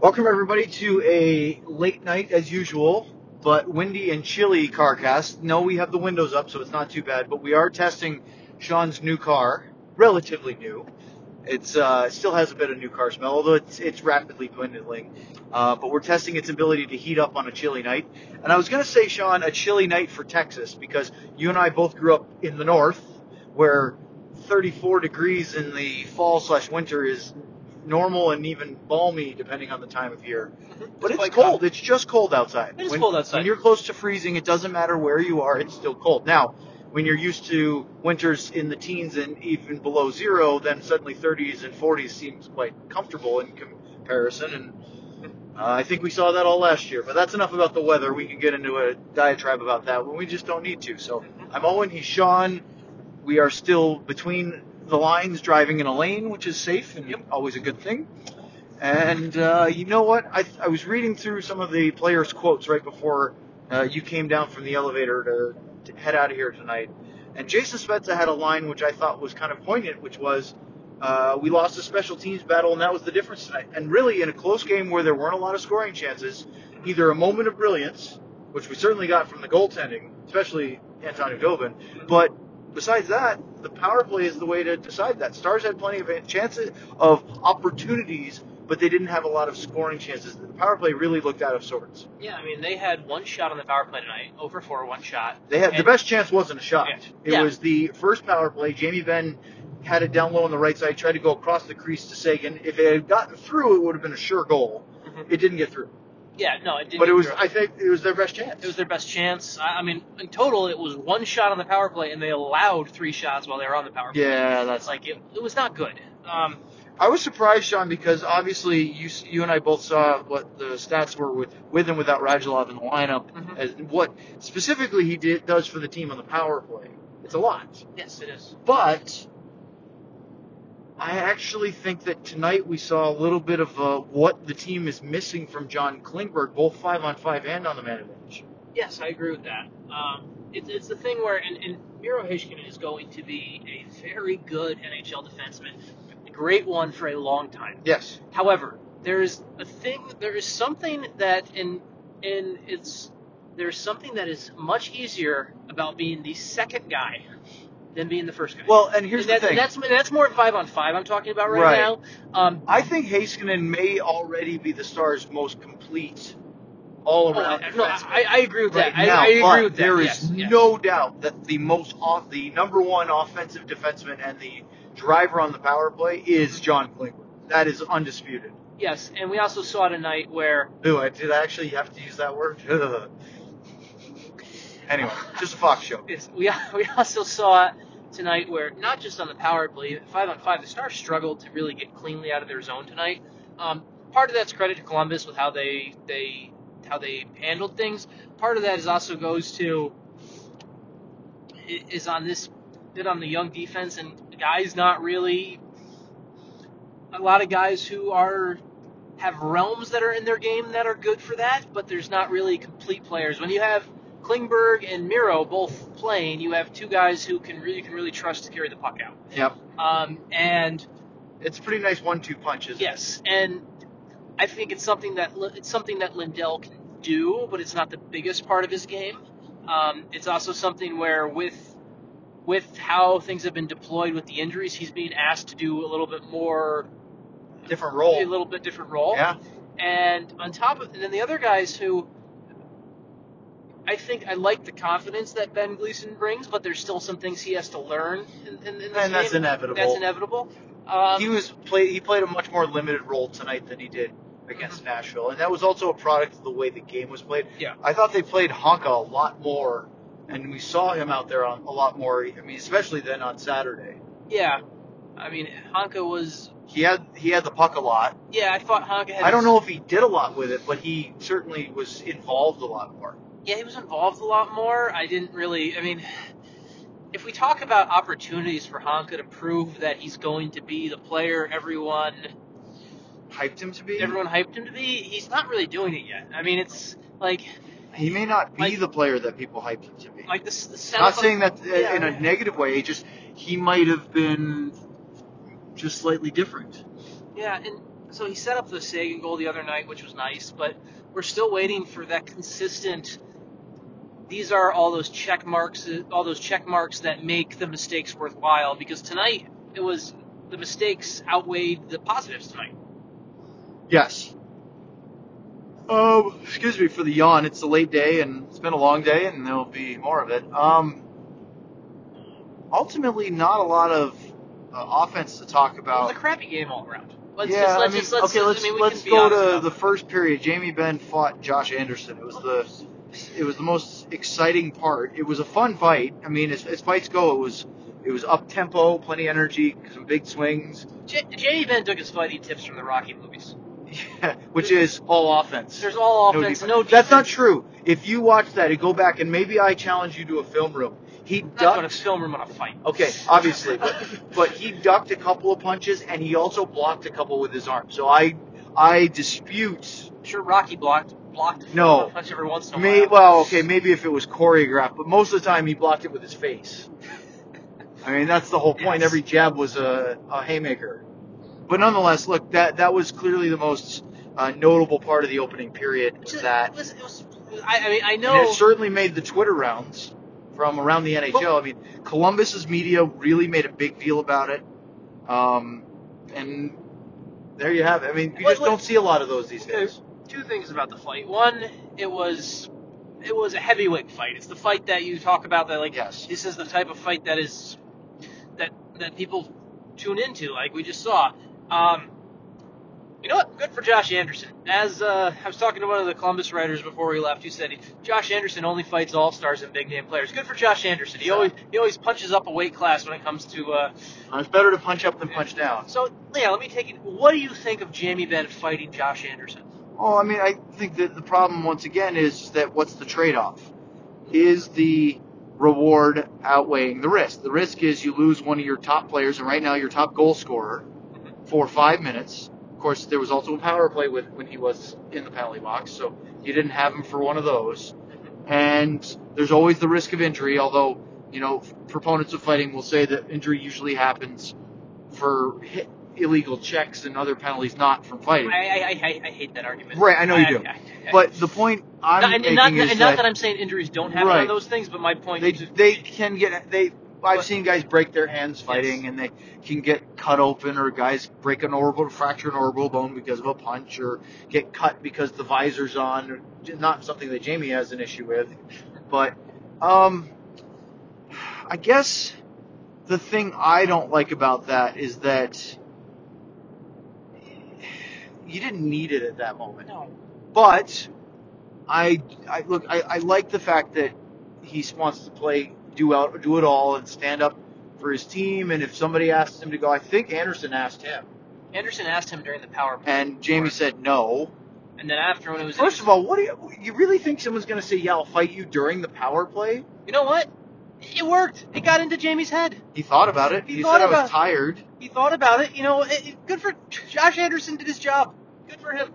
Welcome everybody to a late night as usual, but windy and chilly CarCast. No, we have the windows up, so it's not too bad. But we are testing Sean's new car, relatively new. It's uh, still has a bit of new car smell, although it's it's rapidly dwindling. Uh, but we're testing its ability to heat up on a chilly night. And I was going to say, Sean, a chilly night for Texas because you and I both grew up in the north, where 34 degrees in the fall slash winter is normal and even balmy depending on the time of year. But it's quite cold. It's just cold outside. It is when, cold outside. When you're close to freezing, it doesn't matter where you are. It's still cold. Now, when you're used to winters in the teens and even below zero, then suddenly 30s and 40s seems quite comfortable in comparison. And uh, I think we saw that all last year. But that's enough about the weather. We can get into a diatribe about that when we just don't need to. So I'm Owen. He's Sean. We are still between the lines driving in a lane, which is safe and always a good thing. And uh, you know what? I, I was reading through some of the players' quotes right before uh, you came down from the elevator to, to head out of here tonight. And Jason Spezza had a line which I thought was kind of poignant, which was, uh, "We lost a special teams battle, and that was the difference tonight." And really, in a close game where there weren't a lot of scoring chances, either a moment of brilliance, which we certainly got from the goaltending, especially Anton Khudobin, but besides that, the power play is the way to decide that. Stars had plenty of chances of opportunities, but they didn't have a lot of scoring chances. The power play really looked out of sorts. Yeah, I mean, they had one shot on the power play tonight, over four, one shot. They had the best chance wasn't a shot. Yeah. It Yeah. was the first power play. Jamie Benn had it down low on the right side, tried to go across the crease to Seguin. If it had gotten through, it would have been a sure goal. Mhm. It didn't get through, Yeah, no, it didn't. but it was. I think it was their best chance. It was their best chance. I, I mean, in total, it was one shot on the power play, and they allowed three shots while they were on the power play. yeah, that's Like, it, it was not good. Um, I was surprised, Sean, because obviously you you and I both saw what the stats were with with and without Radulov in the lineup, Mhm. as what specifically he did does for the team on the power play. It's a lot, yes, it is. but I actually think that tonight we saw a little bit of uh, what the team is missing from John Klingberg, both five on five and on the man advantage. Yes, I agree with that. Um, it's, it's the thing where, and, and Miro Heiskanen is going to be a very good NHL defenseman, a great one for a long time. Yes, However, there is a thing. There is something that in in it's there's something that is much easier about being the second guy than being the first guy. well, and here's And that- the thing. That's that's more five on five. I'm talking about right, Right. now. Um, I think Heiskanen may already be the Stars' most complete all oh, around. I, no, I, I agree with that. now, I, I agree but with that. there is yes, yes. no doubt that the most off, the number one offensive defenseman and the driver on the power play is John Klingberg. That is undisputed. Yes, and we also saw tonight where Ooh, I did I actually have to use that word? anyway, just a Fox show. it's, we we also saw tonight where not just on the power play, five on five, the Stars struggled to really get cleanly out of their zone tonight. Um, part of that's credit to Columbus with how they they how they handled things. Part of that is also goes to is on this bit on the young defense and guys not really a lot of guys who are have realms that are in their game that are good for that, but there's not really complete players. When you have Klingberg and Miro both playing, you have two guys who can really can really trust to carry the puck out. Yep, Um, and it's a pretty nice one-two punch, isn't it? yes, and I think it's something that it's something that Lindell can do, but it's not the biggest part of his game. Um, it's also something where with with how things have been deployed with the injuries, he's being asked to do a little bit more, Different role, a little bit different role. Yeah, And on top of, and then the other guys who I think I like the confidence that Ben Gleason brings, but there's still some things he has to learn. In, in, in and that's game. inevitable. That's inevitable. Um, he was play, he played a much more limited role tonight than he did against Nashville, and that was also a product of the way the game was played. Yeah. I thought they played Honka a lot more, and we saw him out there on a lot more. I mean, especially then on Saturday, yeah. I mean, Honka was. he had he had the puck a lot. Yeah, I thought Honka had. I don't know if he did a lot with it, but he certainly was involved a lot more. Yeah, he was involved a lot more. I didn't really. I mean, if we talk about opportunities for Honka to prove that he's going to be the player everyone Hyped him to be. everyone hyped him to be, he's not really doing it yet. I mean, it's like He may not be Like- the player that people hyped him to be. like this. The Not saying that uh, Yeah. in a negative way. He just he might have been just slightly different. Yeah, and so he set up the Seguin goal the other night, which was nice, but we're still waiting for that consistent. These are all those check marks, all those check marks that make the mistakes worthwhile. Because tonight it was the mistakes outweighed the positives tonight. Yes. Um, excuse me for the yawn. It's a late day and it's been a long day, and there'll be more of it. Um, ultimately, not a lot of uh, offense to talk about. It about. was a crappy game all around. Let's yeah, just, let's I mean, just, let's, okay, let's I mean, let's go to the first period. Jamie Benn fought Josh Anderson. It was the it was the most exciting part. It was a fun fight. I mean, as, as fights go, it was it was up tempo, plenty of energy, some big swings, J- Jamie Benn took his fighting tips from the Rocky movies. which is all offense. There's all offense, No defense. no That's not true. If you watch that, and go back and maybe I challenge you to a film room. He I'm not going to ducked. film room on a fight. Okay, obviously, but but he ducked a couple of punches and he also blocked a couple with his arm. So I I dispute. I'm sure Rocky blocked blocked No. punch every once in a May, while. well, okay, maybe if it was choreographed, but most of the time he blocked it with his face. I mean, that's the whole point. Yes. Every jab was a, a haymaker. But nonetheless, look, that that was clearly the most uh, notable part of the opening period. Was that it was, it was, I, I mean, I know. it certainly made the Twitter rounds from around the NHL. I mean, Columbus's media really made a big deal about it. Um, and there you have it. I mean, you What- just what- don't see a lot of those these Okay. days. Two things about the fight. One, it was it was a heavyweight fight. It's the fight that you talk about that like Yes. this is the type of fight that is that that people tune into, like we just saw. Um, you know what? Good for Josh Anderson. As uh, I was talking to one of the Columbus writers before we left, who said Josh Anderson only fights all stars and big name players. Good for Josh Anderson. He Yeah. always he always punches up a weight class when it comes to. Uh, Uh, It's better to punch up than punch down. so yeah, let me take it. What do you think of Jamie Benn fighting Josh Anderson? Well, I mean, I think that the problem once again is that what's the trade-off? Is the reward outweighing the risk? The risk is you lose one of your top players, and right now your top goal scorer for five minutes. Of course, there was also a power play with when he was in the penalty box, so you didn't have him for one of those. And there's always the risk of injury, although you know proponents of fighting will say that injury usually happens for hit, illegal checks and other penalties, not from fighting. I, I, I, I hate that argument. Right, I know you do. But the point I'm not, making not, is and that, not that I'm saying injuries don't happen Right. on those things, but my point they is they can get they. I've But- seen guys break their hands fighting, and they can get cut open, or guys break an orbital fracture an orbital bone because of a punch, or get cut because the visor's on. Not something that Jamie has an issue with, but um, I guess the thing I don't like about that is that you didn't need it at that moment. no. But I, I look, I, I like the fact that he wants to play, do out, do it all, and stand up for his team. And if somebody asks him to go, I think Anderson asked him, Anderson asked him during the power play, and Jamie said no. and then after when it was First of all, what do you, you really think someone's going to say? Yeah, I'll fight you during the power play. you know what? It worked. It got into Jamie's head. He thought about it. He He, thought said I about- was tired. He thought about it. You know, it, it- good for Josh Anderson. Did his job. Good for him.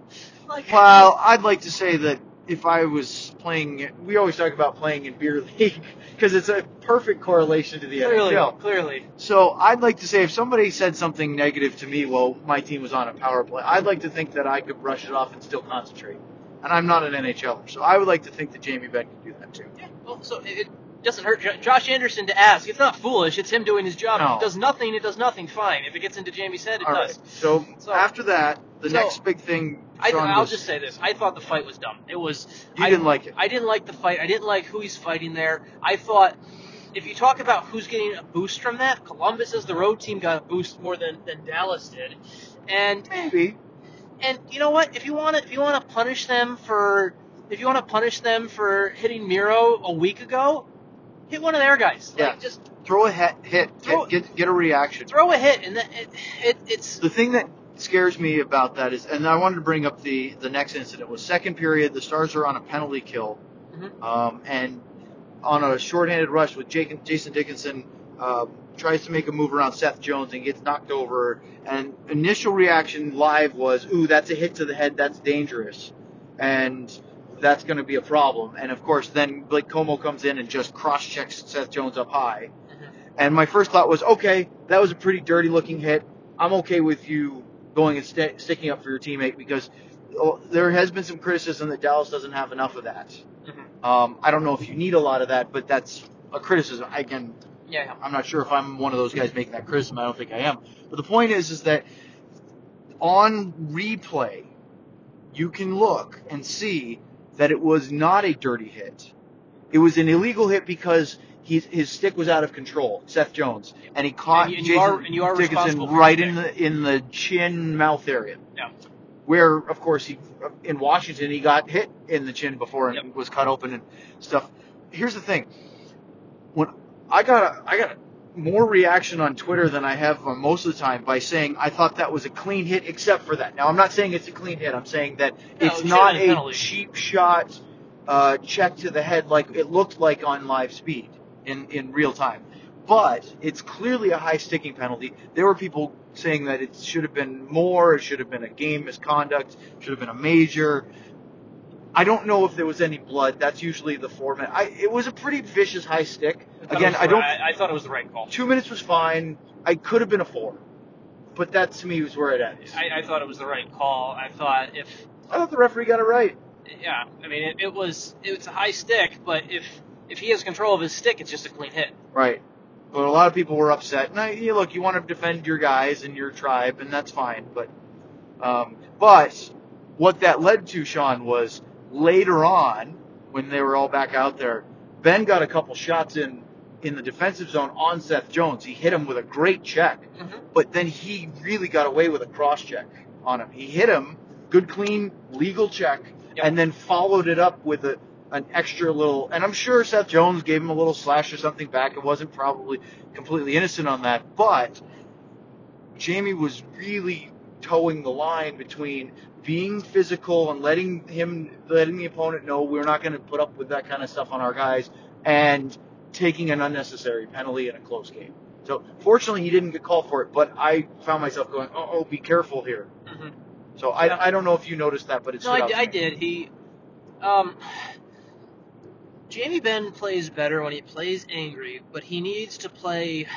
Like, Well, I'd like to say that if I was playing, we always talk about playing in beer league because it's a perfect correlation to the clearly, NHL. clearly. So I'd like to say if somebody said something negative to me while my team was on a power play, I'd like to think that I could brush it off and still concentrate. And I'm not an NHLer, so I would like to think that Jamie Benn could do that too. Yeah, well, so it, it doesn't hurt Jo- Josh Anderson to ask. It's not foolish. It's him doing his job. No. If it does nothing, it does nothing. Fine. If it gets into Jamie's head, it All does. right. So, So- after that, the so, next big thing. I, Sean, I'll was- just say this. I thought the fight was dumb. It was. You I, didn't like it. I didn't like the fight. I didn't like who he's fighting there. I thought if you talk about who's getting a boost from that, Columbus as the road team got a boost more than, than Dallas did. And maybe. and you know what? If you want to if you want to punish them for if you want to punish them for hitting Miro a week ago, hit one of their guys. Yeah. Like just Throw a hit, hit Throw- get, get get a reaction. throw a hit and that, it, it it's The thing that scares me about that is, and I wanted to bring up the the next incident was second period. The Stars are on a penalty kill, Mhm. um, and on a shorthanded rush with Jake, Jason Dickinson uh, tries to make a move around Seth Jones and gets knocked over. And initial reaction live was, "Ooh, that's a hit to the head. That's dangerous," and that's going to be a problem. And of course, then Blake Comeau comes in and just cross checks Seth Jones up high. And my first thought was, okay, that was a pretty dirty looking hit. I'm okay with you going and sta sticking up for your teammate because oh, there has been some criticism that Dallas doesn't have enough of that. Mhm. Um, I don't know if you need a lot of that, but that's a criticism. Again, yeah. I'm not sure if I'm one of those guys making that criticism. I don't think I am. But the point is, is that on replay, you can look and see that it was not a dirty hit. It was an illegal hit because he, his stick was out of control, Seth Jones, and he caught And you- and you Jason are- and you are Dickinson right in the in the chin mouth area. Yeah. Where, of course, he in Washington he got hit in the chin before and Yep. was cut open and stuff. Here's the thing: when I got a, I got more reaction on Twitter than I have most of the time by saying I thought that was a clean hit, except for that. Now I'm not saying it's a clean hit. I'm saying that No, it's not a a penalty. cheap shot uh, check to the head like it looked like on live speed in in real time. But it's clearly a high sticking penalty. There were people saying that it should have been more. It should have been a game misconduct. Should have been a major. I don't know if there was any blood. That's usually the format. I, it was a pretty vicious high stick. I Again, I don't. right- I, I thought it was the right call. Two minutes was fine. I could have been a four, but that to me was where it ends. I, I thought it was the right call. I thought if I thought the referee got it right. yeah, I mean it, it was it was a high stick, but if if he has control of his stick, it's just a clean hit. Right. But a lot of people were upset. And I, you look, you want to defend your guys and your tribe, and that's fine. But, um, but what that led to, Sean, was later on when they were all back out there, Benn got a couple shots in in the defensive zone on Seth Jones. He hit him with a great check, Mhm. but then he really got away with a cross check on him. He hit him, good, clean, legal check, Yep. and then followed it up with a an extra little. And I'm sure Seth Jones gave him a little slash or something back. It wasn't probably completely innocent on that, but Jamie was really towing the line between being physical and letting him letting the opponent know we're not going to put up with that kind of stuff on our guys and taking an unnecessary penalty in a close game. So fortunately he didn't get called for it, but I found myself going, "Oh, oh be careful here." Mhm. So I, I don't know if you noticed that, but it's No, I, I did. He, um, Jamie Benn plays better when he plays angry, but he needs to play.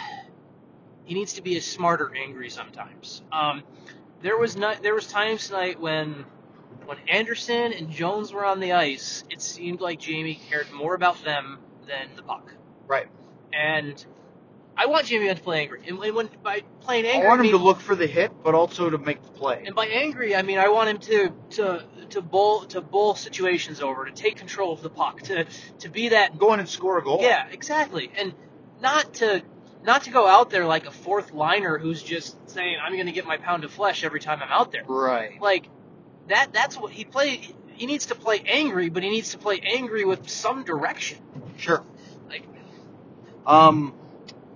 He needs to be a smarter angry sometimes. Um, there was not, there was times tonight when when Anderson and Jones were on the ice. It seemed like Jamie cared more about them than the puck. Right. And I want Jamie Benn to play angry. And when, by playing angry, I want him mean- to look for the hit, but also to make the play. and by angry, I mean I want him to to to bowl to bowl situations over, to take control of the puck, to to be that. Go in and score a goal. Yeah, exactly, and not to not to go out there like a fourth liner who's just saying I'm going to get my pound of flesh every time I'm out there. Right. Like that. That's what he play. He needs to play angry, but he needs to play angry with some direction. Sure. Like Um,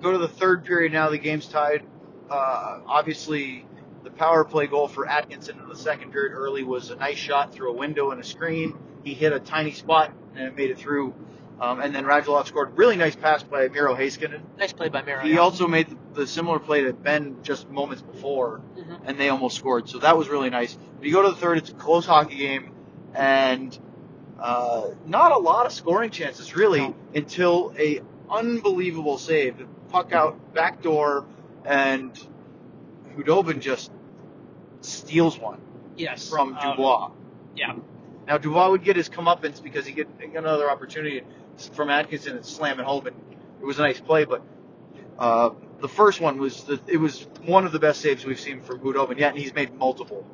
go to the third period now. The game's tied. Uh, obviously, the power play goal for Atkinson in the second period early was a nice shot through a window and a screen. He hit a tiny spot and it made it through. Um, and then Radulov scored really nice pass by Miro Heiskanen. nice play by Miro. He also made the, the similar play to Benn just moments before, Mhm. and they almost scored. So that was really nice. But you go to the third, it's a close hockey game, and uh, not a lot of scoring chances really No. until a unbelievable save. The puck out back door, and Khudobin just steals one yes from um, Dubois. yeah. Now Dubois would get his comeuppance because he get another opportunity from Atkinson and slam it home, and it was a nice play. But uh, the first one was the, it was one of the best saves we've seen from Khudobin yet, and he's made multiple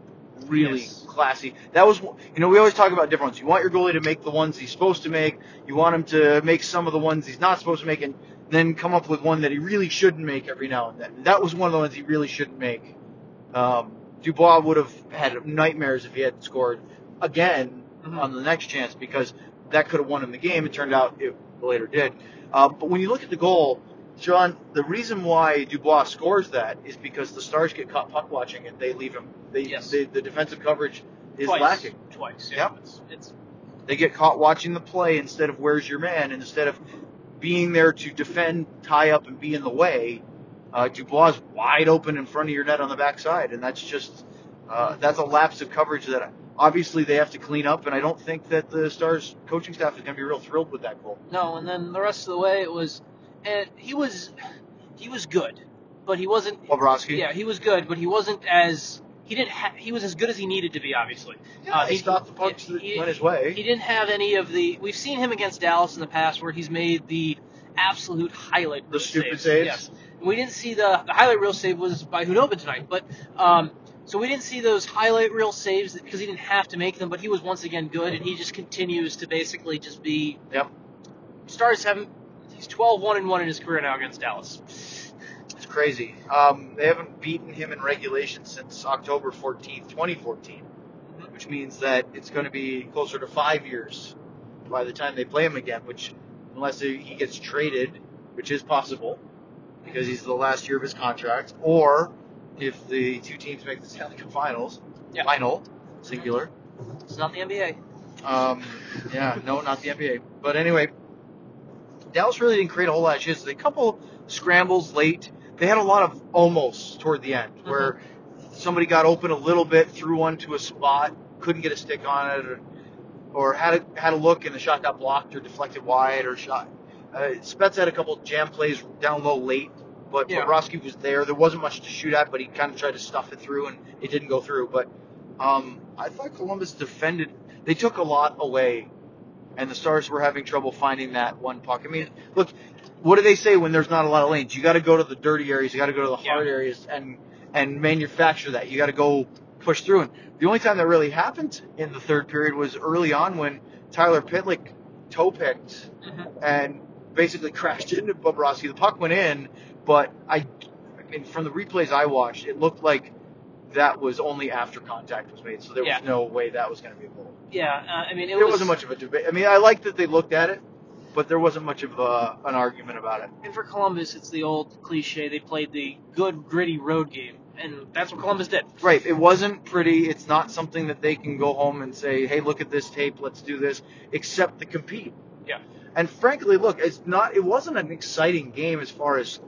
really Yes. classy. That was you know we always talk about different ones. You want your goalie to make the ones he's supposed to make. You want him to make some of the ones he's not supposed to make, and then come up with one that he really shouldn't make every now and then. That was one of the ones he really shouldn't make. Um, Dubois would have had nightmares if he hadn't scored again Mhm. on the next chance because that could have won him the game. It turned out it later did. Uh, but when you look at the goal, John, the reason why Dubois scores that is because the Stars get caught puck watching and they leave him. They, Yes. they the defensive coverage is Twice. lacking. Twice. Yeah. Yep. It's, it's They get caught watching the play instead of where's your man, and instead of being there to defend, tie up, and be in the way. Uh, Dubois is wide open in front of your net on the backside, and that's just uh, that's a lapse of coverage that obviously they have to clean up. And I don't think that the Stars coaching staff is going to be real thrilled with that goal. No, and then the rest of the way it was, and he was, he was good, but he wasn't. Bobrovsky, Yeah, he was good, but he wasn't as he didn't. Ha- he was as good as he needed to be. Obviously, Yeah, Uh, he he- stopped the pucks he- that he- went his way. he didn't have any of the. We've seen him against Dallas in the past where he's made the absolute highlight. The stupid saves. saves? Yes, we didn't see the the highlight reel save was by Khudobin tonight, but um, so we didn't see those highlight reel saves because he didn't have to make them. But he was once again good, and he just continues to basically just be. Yep. Stars haven't. He's 12 1 and 1 in his career now against Dallas. It's crazy. Um, they haven't beaten him in regulation since October 14th, 2014, Mhm. which means that it's going to be closer to five years by the time they play him again, which, unless he gets traded, which is possible because he's the last year of his contract, or if the two teams make the Stanley Cup finals, Yeah. final, singular. It's not the NBA. Um, yeah, no, not the NBA. But anyway, Dallas really didn't create a whole lot of chances. A couple scrambles late. They had a lot of almost toward the end where somebody got open a little bit, threw one to a spot, couldn't get a stick on it, or, or had a, had a look and the shot got blocked or deflected wide or shot. Uh, Spezz had a couple jam plays down low late, but Yeah. Bobrovsky was there. There wasn't much to shoot at, but he kind of tried to stuff it through and it didn't go through. But um, I thought Columbus defended. They took a lot away, and the Stars were having trouble finding that one puck. I mean, look, what do they say when there's not a lot of lanes? You got to go to the dirty areas. You got to go to the hard Yeah. areas and and manufacture that. You got to go push through. And the only time that really happened in the third period was early on when Tyler Pitlick toe picked Mhm. and basically crashed into Bobrovsky. The puck went in, but I, I mean, from the replays I watched, it looked like that was only after contact was made. So there Yeah. was no way that was going to be a goal. Yeah, uh, I mean, it There was, wasn't much of a debate. I mean, I like that they looked at it, but there wasn't much of a, an argument about it. And for Columbus, it's the old cliche. They played the good, gritty road game, and that's what Columbus did. Right. It wasn't pretty. It's not something that they can go home and say, "Hey, look at this tape. Let's do this." Except to compete. Yeah. And frankly, look, it's not. It wasn't an exciting game as far as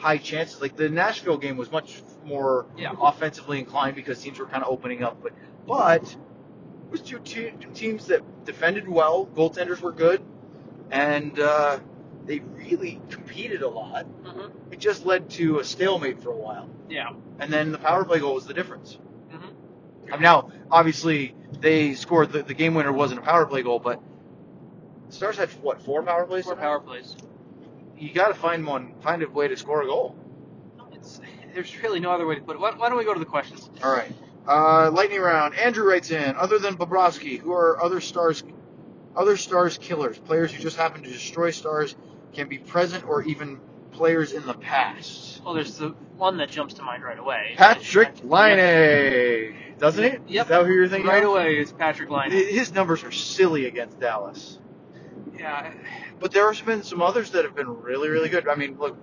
high chances. Like the Nashville game was much more Yeah. offensively inclined because teams were kind of opening up. But but it was two, te- two teams that defended well. Goaltenders were good, and uh, they really competed a lot. hmm It just led to a stalemate for a while, Yeah. and then the power play goal was the difference. hmm I mean, now, obviously, they scored the, the game winner wasn't a power play goal, but Stars had what four power plays? Four power plays. You got to find one, find a way to score a goal. It's, there's really no other way to put it. Why, why don't we go to the questions? All right. Uh, lightning round. Andrew writes in. Other than Bobrovsky, who are other Stars, other Stars killers? Players who just happen to destroy Stars can be present or even players in the past. Well, there's the one that jumps to mind right away. Patrick. Laine, doesn't he? Yep. Is that who you're thinking? Right of? away is Patrik Laine. His numbers are silly against Dallas. Yeah. But there's been some others that have been really, really good. I mean, look,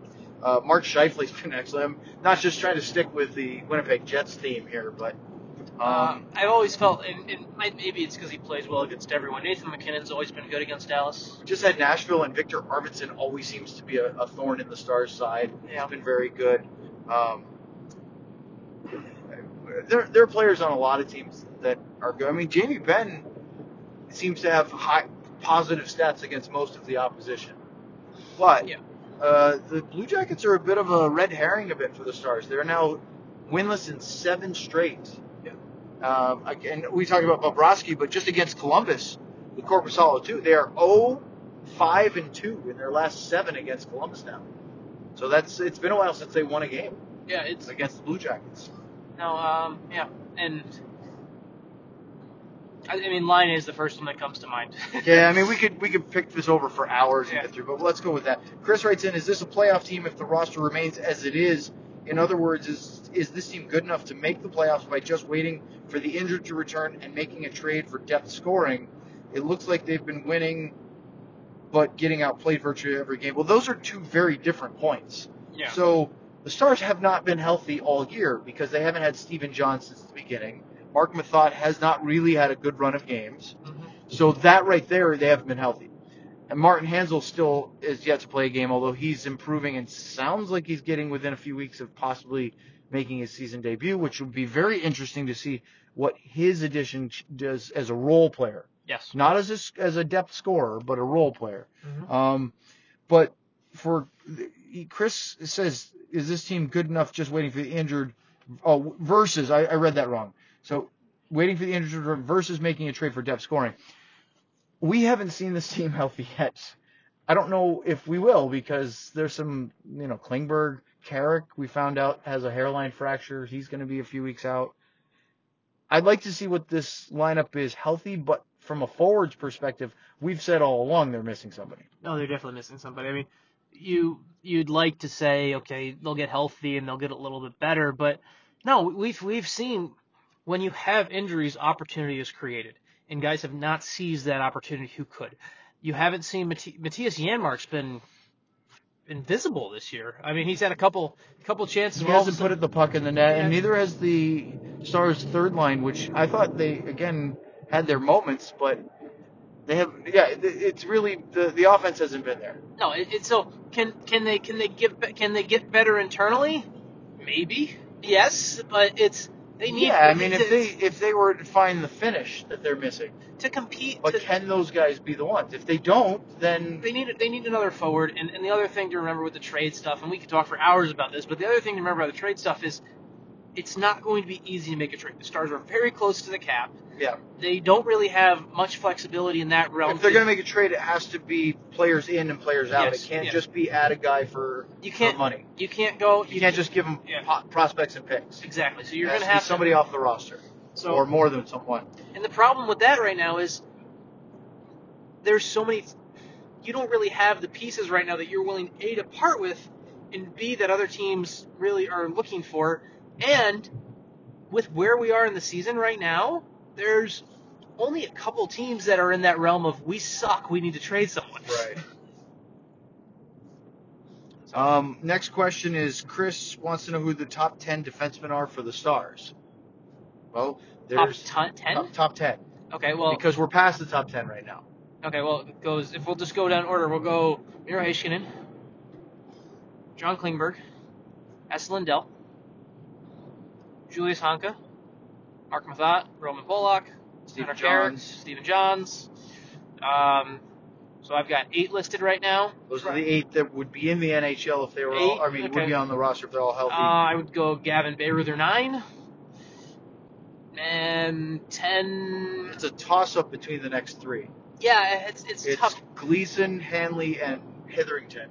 uh, Mark Scheifele's been excellent. I'm not just trying to stick with the Winnipeg Jets theme here, but um, Um, I've always felt, and, and maybe it's because he plays well against everyone. Nathan MacKinnon's always been good against Dallas. just had Nashville and Viktor Arvidsson always seems to be a, a thorn in the Stars' side. Yeah. He's been very good. Um, there, there are players on a lot of teams that are good. I mean, Jamie Benn seems to have high positive stats against most of the opposition, but Yeah. uh, the Blue Jackets are a bit of a red herring a bit for the Stars. They're now winless in seven straight. Yeah. Um, again, we talked about Bobrovsky, but just against Columbus with Korpisalo too, they are 0, 5, and 2 in their last seven against Columbus now. So that's it's been a while since they won a game Yeah, it's against the Blue Jackets. no, um, yeah, and I, I mean, Laine is the first one that comes to mind. Yeah, I mean we could we could pick this over for hours and Yeah. get through, but let's go with that. Chris writes in: Is this a playoff team if the roster remains as it is? In other words, is is this team good enough to make the playoffs by just waiting for the injured to return and making a trade for depth scoring? It looks like they've been winning, but getting outplayed virtually every game. Well, those are two very different points. yeah. So the Stars have not been healthy all year because they haven't had Steven John since the beginning. Marc Methot has not really had a good run of games. Mhm. So that right there, they haven't been healthy. And Martin Hanzal still is yet to play a game, although he's improving and sounds like he's getting within a few weeks of possibly making his season debut, which would be very interesting to see what his addition does as a role player, Yes. not as a, as a depth scorer, but a role player. Mhm. Um, but for Chris says, is this team good enough just waiting for the injured Oh, versus I, I read that wrong. So waiting for the injury versus making a trade for depth scoring. We haven't seen this team healthy yet. I don't know if we will because there's some, you know, Klingberg, Carrick, we found out has a hairline fracture. He's going to be a few weeks out. I'd like to see what this lineup is healthy, but from a forwards perspective, we've said all along they're missing somebody. No, they're definitely missing somebody. I mean, you you'd like to say, okay, they'll get healthy and they'll get a little bit better, but no, we've we've seen when you have injuries, opportunity is created, and guys have not seized that opportunity who could. You haven't seen Mattias Janmark's been invisible this year. I mean, he's had a couple couple chances. He where all of a hasn't put it the puck in the net, and neither has the Stars' third line, which I thought they again had their moments, but they have. Yeah, it's really the the offense hasn't been there. No, it, it's so can can they can they give can they get better internally? Maybe yes, but it's they need. Yeah, I mean, to, if they if they were to find the finish that they're missing, to compete, but to, can those guys be the ones? If they don't, then they need they need another forward. And, and the other thing to remember with the trade stuff, and we could talk for hours about this, but the other thing to remember about the trade stuff is it's not going to be easy to make a trade. The Stars are very close to the cap. yeah. They don't really have much flexibility in that realm. If they're going to make a trade, it has to be players in and players out. Yes, it can't yes. just be add a guy for, you can't money. you can't go You can't just give them Yeah. prospects and picks. exactly. So you're going to to have somebody off the roster, So or more than someone. And the problem with that right now is there's so many. You don't really have the pieces right now that you're willing a to part with, and b that other teams really are looking for. And with where we are in the season right now, there's only a couple teams that are in that realm of we suck, we need to trade someone. Right. Um, next question is Chris wants to know who the top 10 defensemen are for the Stars. Well, there's ton- ten. top, top 10 Okay, well, because we're past the top 10 right now. okay, well, it goes. If we'll just go down order, we'll go Miro Heiskanen, John Klingberg, Esa Lindell, Julius Honka, Marc Methot, Roman Polak, Stephen Johns. Stephen Johns. Um, so I've got eight listed right now. Those are the eight that would be in the NHL if they were all, I mean, Okay. would be on the roster if they're all healthy. Uh, I would go Gavin Bayreuther nine, and ten. it's a toss up between the next three. Yeah, it's it's, It's tough. Gleason, Hanley, and Heatherington.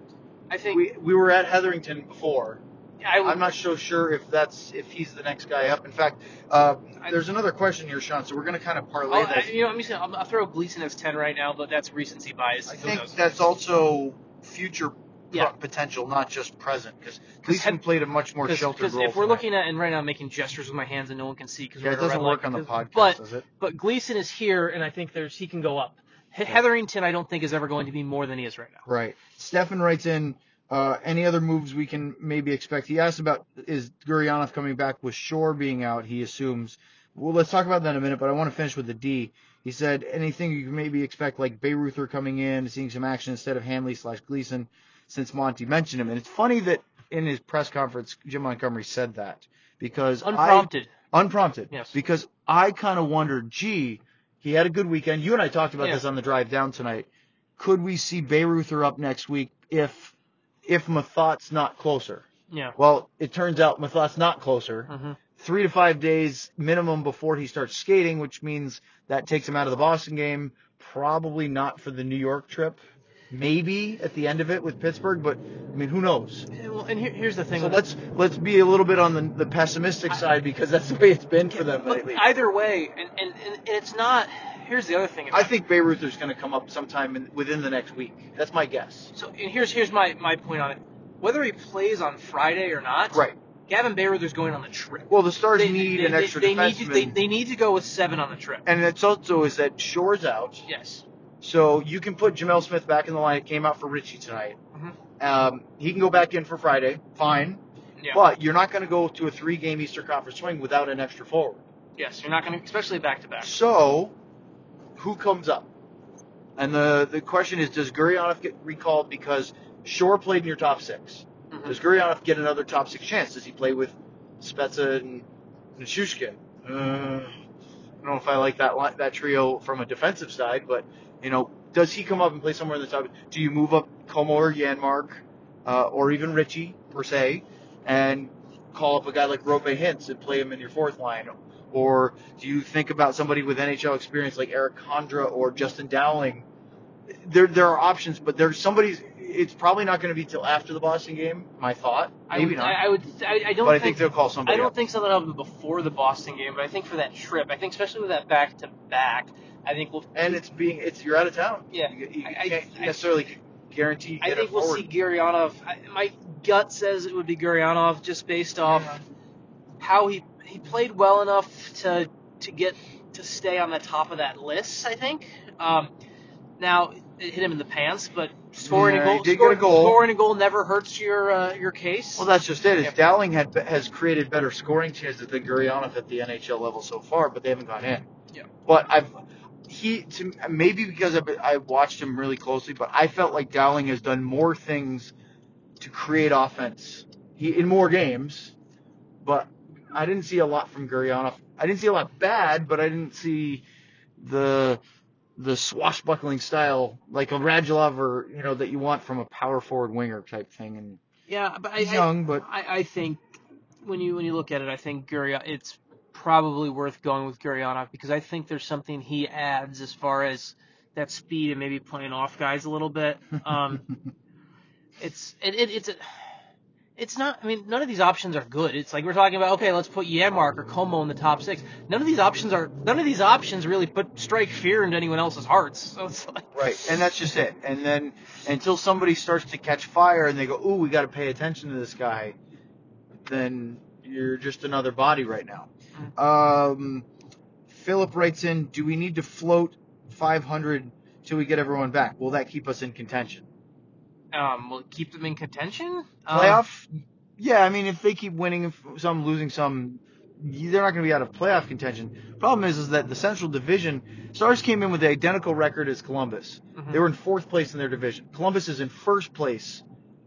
I think We, we were at Heatherington before. I. I'm not so sure if that's if he's the next guy up. In fact, uh, I- there's another question here, Sean. So we're going to kind of parlay I'll, I, this. you know, I'm just gonna, I'll, throw Gleason as ten right now, but that's recency bias. I Who think knows? that's also future Yeah. potential, not just present, because Gleason had- played a much more sheltered Because role. if we're tonight. looking at and right now I'm making gestures with my hands and no one can see because yeah, it doesn't work on the podcast, But does it? but Gleason is here and I think there's he can go up. He- Heatherington I don't think is ever going to be more than he is right now. Right. Stefan writes in. Uh, any other moves we can maybe expect? He asked about is Gurianov coming back with Shore being out. He assumes. Well, let's talk about that in a minute, but I want to finish with the D. He said anything you can maybe expect, like Bayreuther coming in, seeing some action instead of Hanley slash Gleason, since Monty mentioned him. And it's funny that in his press conference, Jim Montgomery said that because I, Unprompted. unprompted. Yes. Because I kind of wondered, gee, he had a good weekend. You and I talked about Yeah. this on the drive down tonight. Could we see Bayreuther up next week if if Methot's not closer? yeah. Well, it turns out Methot's not closer. hmm Three to five days minimum before he starts skating, which means that takes him out of the Boston game. Probably not for the New York trip. Maybe at the end of it with Pittsburgh, but I mean, who knows? And, well, and here, here's the thing. So let's let's be a little bit on the, the pessimistic I- side because that's the way it's been for them lately. either way, and, and, and it's not. Here's the other thing. I think Bayreuther's going to come up sometime in, within the next week. That's my guess. So and here's here's my, my point on it. Whether he plays on Friday or not, Right. Gavin Bayreuther's going on the trip. Well, the Stars They need they- an they- extra they need defenseman, to, they, they need to go with seven on the trip. and it's also is that Shore's out, yes. so you can put Gemel Smith back in the line. It came out for Ritchie tonight. Mhm. Um, he can go back in for Friday, fine. Yeah. But you're not going to go to a three-game Eastern Conference swing without an extra forward. Yes, you're not going to, especially back to back. So, who comes up? And the the question is, does Gurianov get recalled because Shore played in your top 6 Mhm. Does Gurianov get another top six chance? Does he play with Spezza and Nichushkin? Uh, I don't know if I like that that trio from a defensive side, but you know, does he come up and play somewhere in the top? Do you move up Comeau or Janmark, uh, or even Ritchie per se, and call up a guy like Roope Hintz and play him in your fourth line? Or do you think about somebody with NHL experience like Erik Condra or Justin Dowling? There, there are options, but there's somebody's. It's probably not going to be till after the Boston game. My thought, I maybe would, not. I, I would. I, I don't but I think. think they'll call somebody. I don't up. think something will happen before the Boston game, but I think for that trip, I think especially with that back to back, I think we'll. And it's being, it's you're out of town. Yeah. You, you I- I- can't I- necessarily guarantee. I think we'll forward. see Gurianov. I, my gut says it would be Gurianov just based off how he he played well enough to to get to stay on the top of that list. I think. Um, now it hit him in the pants, but scoring Yeah, a goal, score- a goal. scoring a goal never hurts your uh, your case. Well, that's just it. Is Yeah. Dowling had has created better scoring chances than Gurianov at the NHL level so far, but they haven't gone in. Yeah. But I've he to maybe because I've, I watched him really closely, but I felt like Dowling has done more things to create offense he in more games, but I didn't see a lot from Gurianov. I didn't see a lot bad, but I didn't see the the swashbuckling style like a Radulov or you know that you want from a power forward winger type thing. And yeah, but I, he's I, young, but I, I think when you when you look at it, I think Gurion it's probably worth going with Gurianov because I think there's something he adds as far as that speed and maybe playing off guys a little bit. Um, it's it, it it's a it's not. I mean, none of these options are good. It's like we're talking about. Okay, let's put Janmark or Comeau in the top six. None of these options are. None of these options really put strike fear into anyone else's hearts. So it's like Right, and that's just it. And then until somebody starts to catch fire and they go, "Ooh, we got to pay attention to this guy," then you're just another body right now. Um, Philip writes in, "Do we need to float 500 till we get everyone back? Will that keep us in contention? Um, will keep them in contention. Um, Playoff? yeah, I mean, if they keep winning some, losing some, they're not going to be out of playoff contention. Problem is, is that the Central Division Stars came in with the identical record as Columbus. Mhm. They were in fourth place in their division. Columbus is in first place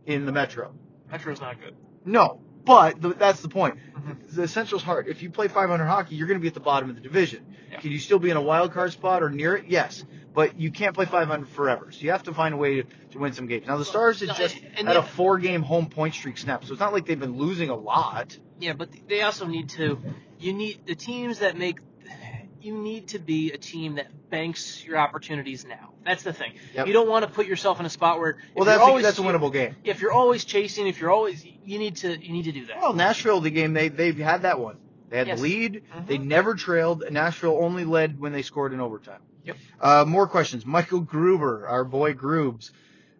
in the Metro. Metro's not good. No, but the, that's the point. Mhm. The Central's hard. If you play 500 hockey, you're going to be at the bottom of the division. Yeah. Can you still be in a wild card spot or near it? Yes, but you can't play 500 forever. So you have to find a way to, to win some games. Now the Stars had just and had a four-game home point streak snap, so it's not like they've been losing a lot. Yeah, but they also need to. You need the teams that make. You need to be a team that banks your opportunities now. That's the thing. Yep. You don't want to put yourself in a spot where. Well, that's always, a, that's a winnable game. If you're always chasing, if you're always, you need to. You need to do that. Well, Nashville, the game they they've had that one. They had Yes. the lead. Mhm. They never trailed. Nashville only led when they scored in overtime. Yep. Uh, more questions. Michael Gruber, our boy Groobs.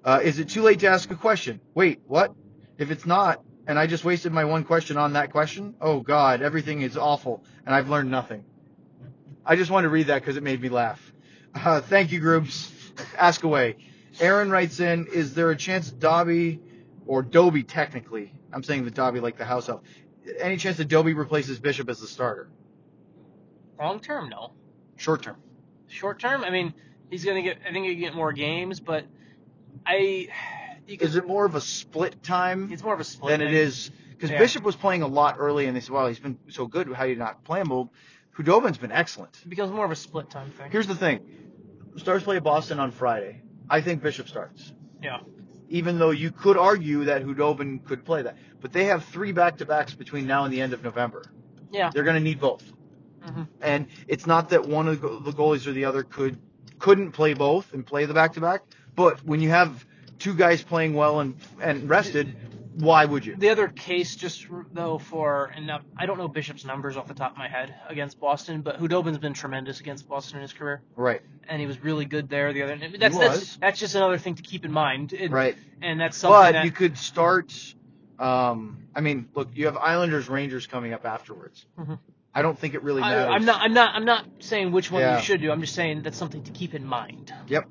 Uh, is it too late to ask a question? Wait, what? If it's not, and I just wasted my one question on that question, oh God, everything is awful, and I've learned nothing. I just wanted to read that because it made me laugh. Uh, thank you, Groobs. Ask away. Aaron writes in, is there a chance Dobby, or Dobie technically, I'm saying the Dobby like the house elf, any chance that Dobie replaces Bishop as the starter? Long term, no. Short term. Short term, I mean, he's gonna get. I think he get more games, but I. You could, Is it more of a split time It's more of a split. than it is? Because Yeah. Bishop was playing a lot early, and they said, "Well, he's been so good. How do you not play him?" Well, Khudobin's been excellent. It becomes more of a split time thing. Here's the thing: Stars play Boston on Friday. I think Bishop starts. Yeah. Even though you could argue that Khudobin could play that, but they have three back-to-backs between now and the end of November. Yeah. They're going to need both. Hmm And it's not that one of the goalies or the other could couldn't play both and play the back to back, but when you have two guys playing well and and rested, why would you? The other case, just though, for and I don't know Bishop's numbers off the top of my head against Boston, but Khudobin's been tremendous against Boston in his career, Right, and he was really good there. The other that's was. that's that's just another thing to keep in mind. It- right. And that's something But that you could start. Um, I mean, look, you have Islanders Rangers coming up afterwards. Mhm. I don't think it really I, matters. I'm not I'm not I'm not saying which one Yeah. you should do. I'm just saying that's something to keep in mind. Yep.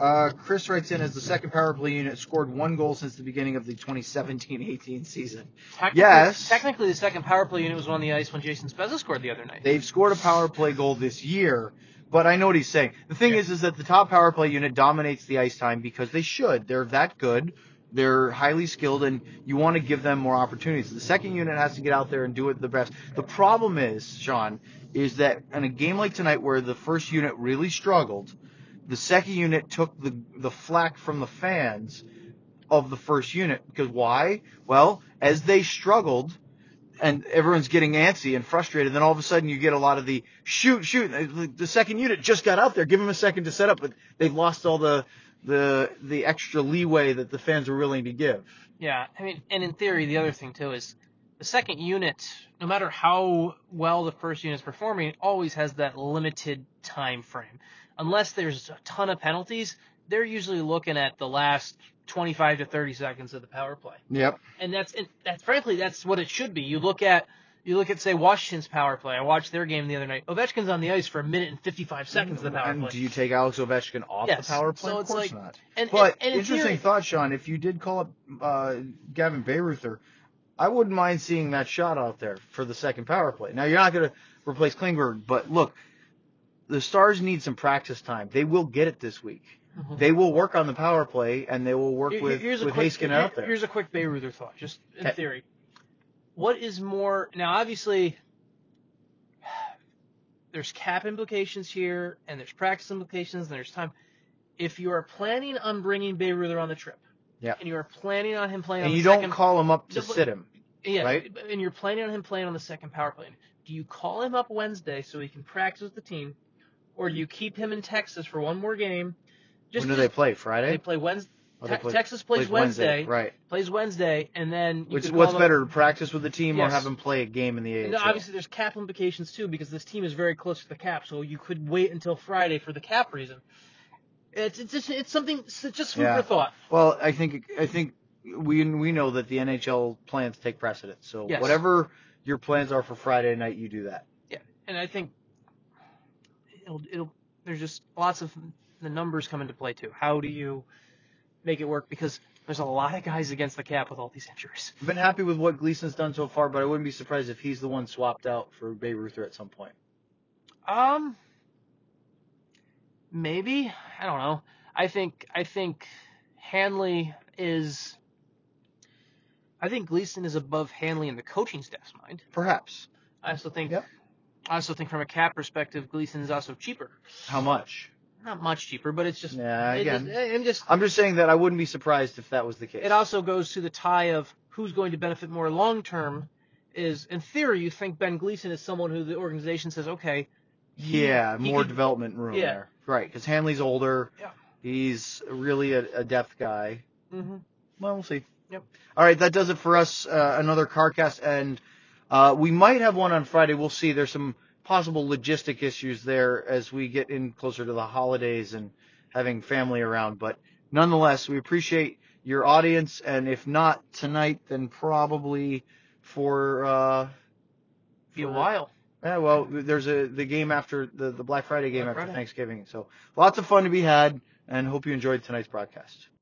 Uh, Chris writes in as the second power play unit scored one goal since the beginning of the 2017-18 season. Technically, Yes. Technically, the second power play unit was on the ice when Jason Spezza scored the other night. They've scored a power play goal this year, but I know what he's saying. The thing Yeah. is, is that the top power play unit dominates the ice time because they should. They're that good. They're highly skilled, and you want to give them more opportunities. The second unit has to get out there and do it the best. The problem is, Sean, is that in a game like tonight where the first unit really struggled, the second unit took the the flack from the fans of the first unit because why? Well, as they struggled, and everyone's getting antsy and frustrated. Then all of a sudden you get a lot of the shoot, shoot. The second unit just got out there. Give them a second to set up, but they've lost all the the the extra leeway that the fans were willing to give. Yeah, I mean, and in theory, the other thing too is the second unit, no matter how well the first unit is performing, always has that limited time frame. Unless there's a ton of penalties, they're usually looking at the last 25 to 30 seconds of the power play. Yep. And that's and that's frankly that's what it should be. You look at you look at say Washington's power play. I watched their game the other night. Ovechkin's on the ice for a minute and 55 seconds of the power play. and play. do you take Alex Ovechkin off Yes. the power play? So of it's course like- not. and, But and, and interesting theory- thought, Sean. If you did call up uh, Gavin Bayreuther, I wouldn't mind seeing that shot out there for the second power play. Now you're not going to replace Klingberg, but look, the Stars need some practice time. They will get it this week. Mhm. They will work on the power play, and they will work Here- with here's with quick, Haskin out there. Here's a quick Bayreuther thought, just in Okay. theory. What is more now? Obviously, there's cap implications here, and there's practice implications, and there's time. If you are planning on bringing Bayreuther on the trip, Yeah. and you are planning on him playing and you don't second, call him up to No, sit him. yeah, right? and you're planning on him playing on the second power play. Do you call him up Wednesday so he can practice with the team, or do you keep him in Texas for one more game? Just when do they play? Friday. They play Wednesday. Oh, they play- Texas plays, plays Wednesday, Right. plays Wednesday, and then Which what's call him up- better, practice with the team or have them play a game in the AHL? Obviously, there's cap implications too because this team is very close to the cap, so you could wait until Friday for the cap reason. It's it's just, it's something it's just food Yeah. for thought. Well, I think I think we we know that the NHL plans take precedence. So Yes. whatever your plans are for Friday night, you do that. Yeah, and I think it'll it'll there's just lots of the numbers come into play too. How do you make it work? Because there's a lot of guys against the cap with all these injuries. I've been happy with what Gleason's done so far, but I wouldn't be surprised if he's the one swapped out for Bayreuther at some point. Um, maybe I don't know. I think I think Hanley is. I think Gleason is above Hanley in the coaching staff's mind. Perhaps. I also think. Yep. I also think from a cap perspective, Gleason is also cheaper. How much? Not much cheaper, but it's just. Yeah, again. just- I'm just. I'm just saying that I wouldn't be surprised if that was the case. It also goes to the tie of who's going to benefit more long term. Is in theory, you think Ben Gleason is someone who the organization says, okay, he- yeah, he more could- development room Yeah. there. Right, because Hanley's older. Yeah. He's really a, a depth guy. Mm hmm Well, we'll see. Yep. All right, that does it for us. Uh, another CarCast, and uh, we might have one on Friday. We'll see. There's some possible logistic issues there as we get in closer to the holidays and having family around. But nonetheless, we appreciate your audience, and if not tonight, then probably for uh, be a while. Yeah, well, there's a the game after the the Black Friday game Black after Friday. Thanksgiving. So lots of fun to be had, and hope you enjoyed tonight's broadcast.